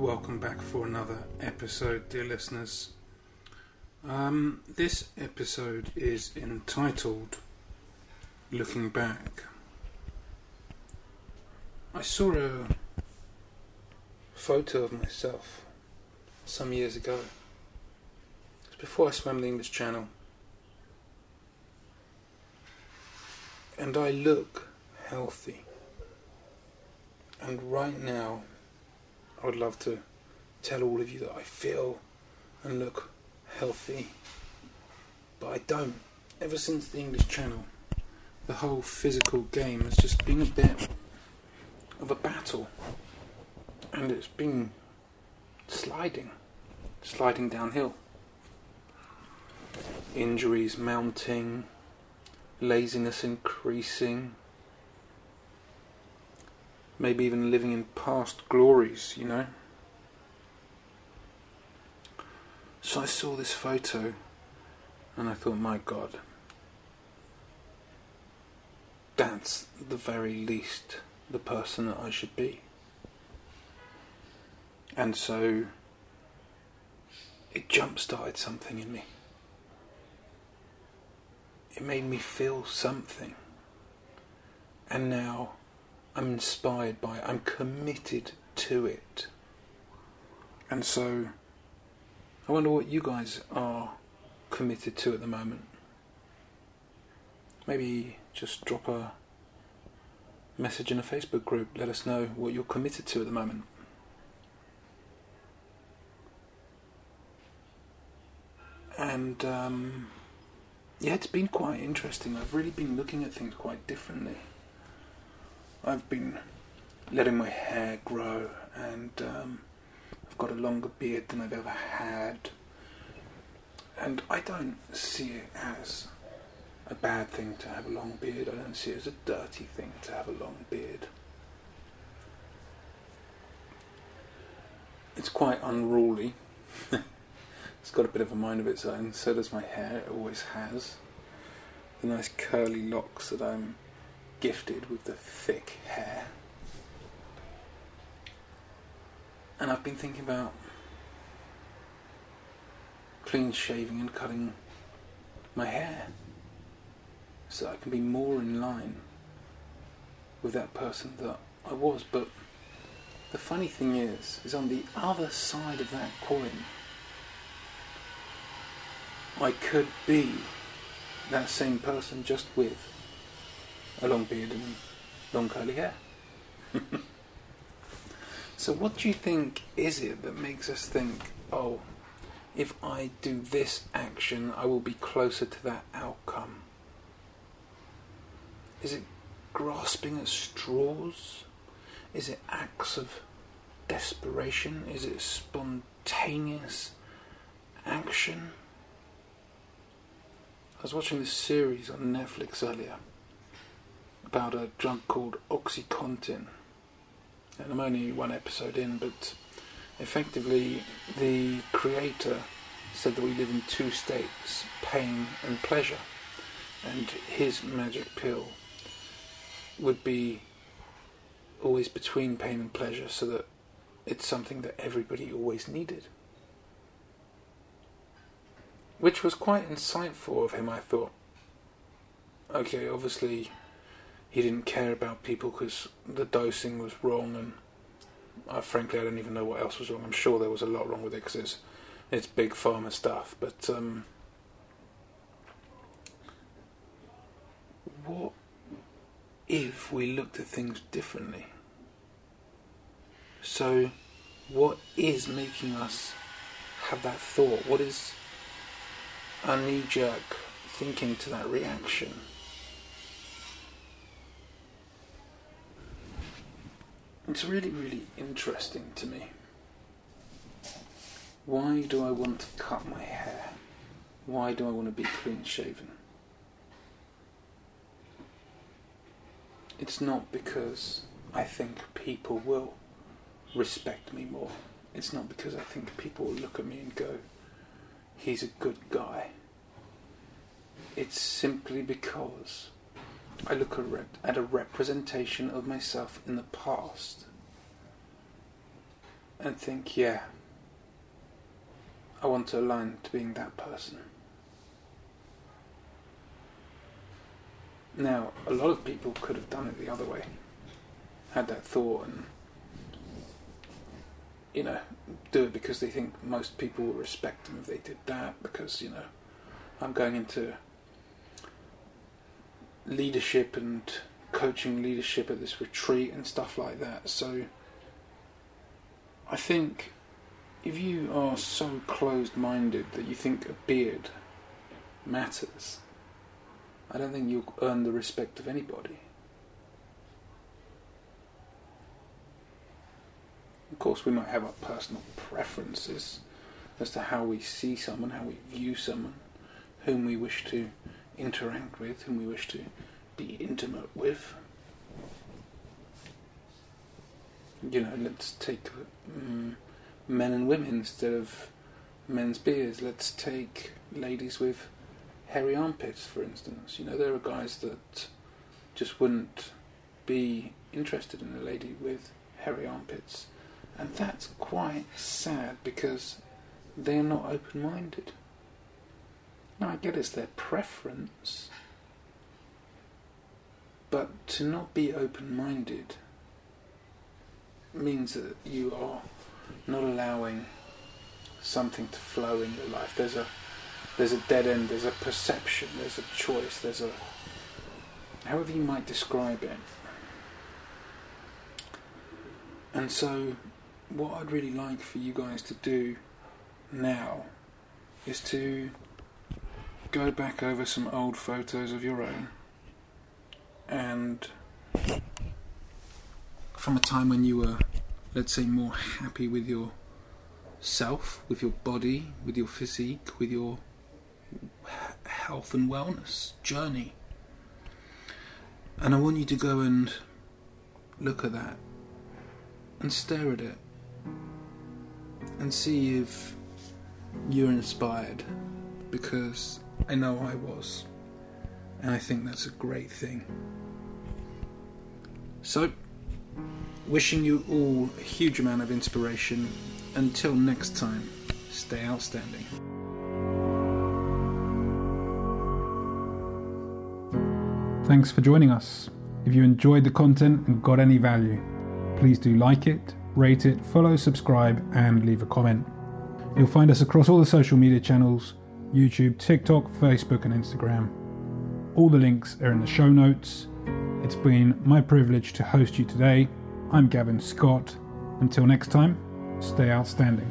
Welcome back for another episode, dear listeners. Um, this episode is entitled Looking Back. I saw a photo of myself some years ago. It was before I swam the English Channel. And I look healthy. And right now, I would love to tell all of you that I feel and look healthy. But I don't. Ever since the English Channel, the whole physical game has just been a bit of a battle. And it's been sliding, sliding downhill. Injuries mounting, laziness increasing, maybe even living in past glories, you know. So I saw this photo and I thought, my God, that's the very least the person that I should be. And so it jump started something in me. It made me feel something. And now I'm inspired by it. I'm committed to it. And so I wonder what you guys are committed to at the moment. Maybe just drop a message in a Facebook group. Let us know what you're committed to at the moment. And um, yeah, it's been quite interesting. I've really been looking at things quite differently. I've been letting my hair grow, and um, I've got a longer beard than I've ever had. And I don't see it as a bad thing to have a long beard. I don't see it as a dirty thing to have a long beard. It's quite unruly. it's got a bit of a mind of its own. So does my hair. It always has. The nice curly locks that I'm gifted with the thick hair. And I've been thinking about clean shaving and cutting my hair so I can be more in line with that person that I was. But the funny thing is, is on the other side of that coin, I could be that same person just with a long beard and long curly hair. so, what do you think is it that makes us think, oh, if I do this action, I will be closer to that outcome? Is it grasping at straws? Is it acts of desperation? Is it spontaneous action? I was watching this series on Netflix earlier about a drug called Oxycontin. And I'm only one episode in, but effectively, the creator said that we live in two states pain and pleasure. And his magic pill would be always between pain and pleasure so that it's something that everybody always needed. Which was quite insightful of him, I thought. Okay, obviously he didn't care about people because the dosing was wrong, and uh, frankly, I don't even know what else was wrong. I'm sure there was a lot wrong with it because it's, it's big pharma stuff. But um, what if we looked at things differently? So, what is making us have that thought? What is our knee jerk thinking to that reaction? It's really, really interesting to me. Why do I want to cut my hair? Why do I want to be clean shaven? It's not because I think people will respect me more. It's not because I think people will look at me and go, he's a good guy. It's simply because I look at a representation of myself in the past and think, yeah, I want to align to being that person. Now, a lot of people could have done it the other way, had that thought and, you know, do it because they think most people will respect them if they did that, because, you know, I'm going into leadership and coaching leadership at this retreat and stuff like that. So I think if you are so closed minded that you think a beard matters, I don't think you'll earn the respect of anybody. Of course, we might have our personal preferences as to how we see someone, how we view someone, whom we wish to interact with, whom we wish to be intimate with. You know, let's take um, men and women instead of men's beards. Let's take ladies with hairy armpits, for instance. You know, there are guys that just wouldn't be interested in a lady with hairy armpits. And that's quite sad because they're not open minded. Now, I get it's their preference, but to not be open minded means that you are not allowing something to flow in your life. There's a there's a dead end, there's a perception, there's a choice, there's a however you might describe it. And so what I'd really like for you guys to do now is to go back over some old photos of your own and from a time when you were, let's say, more happy with yourself, with your body, with your physique, with your health and wellness journey. And I want you to go and look at that and stare at it and see if you're inspired because I know I was. And I think that's a great thing. So, wishing you all a huge amount of inspiration. Until next time, stay outstanding. Thanks for joining us. If you enjoyed the content and got any value, please do like it, rate it, follow, subscribe, and leave a comment. You'll find us across all the social media channels YouTube, TikTok, Facebook, and Instagram. All the links are in the show notes. It's been my privilege to host you today. I'm Gavin Scott. Until next time, stay outstanding.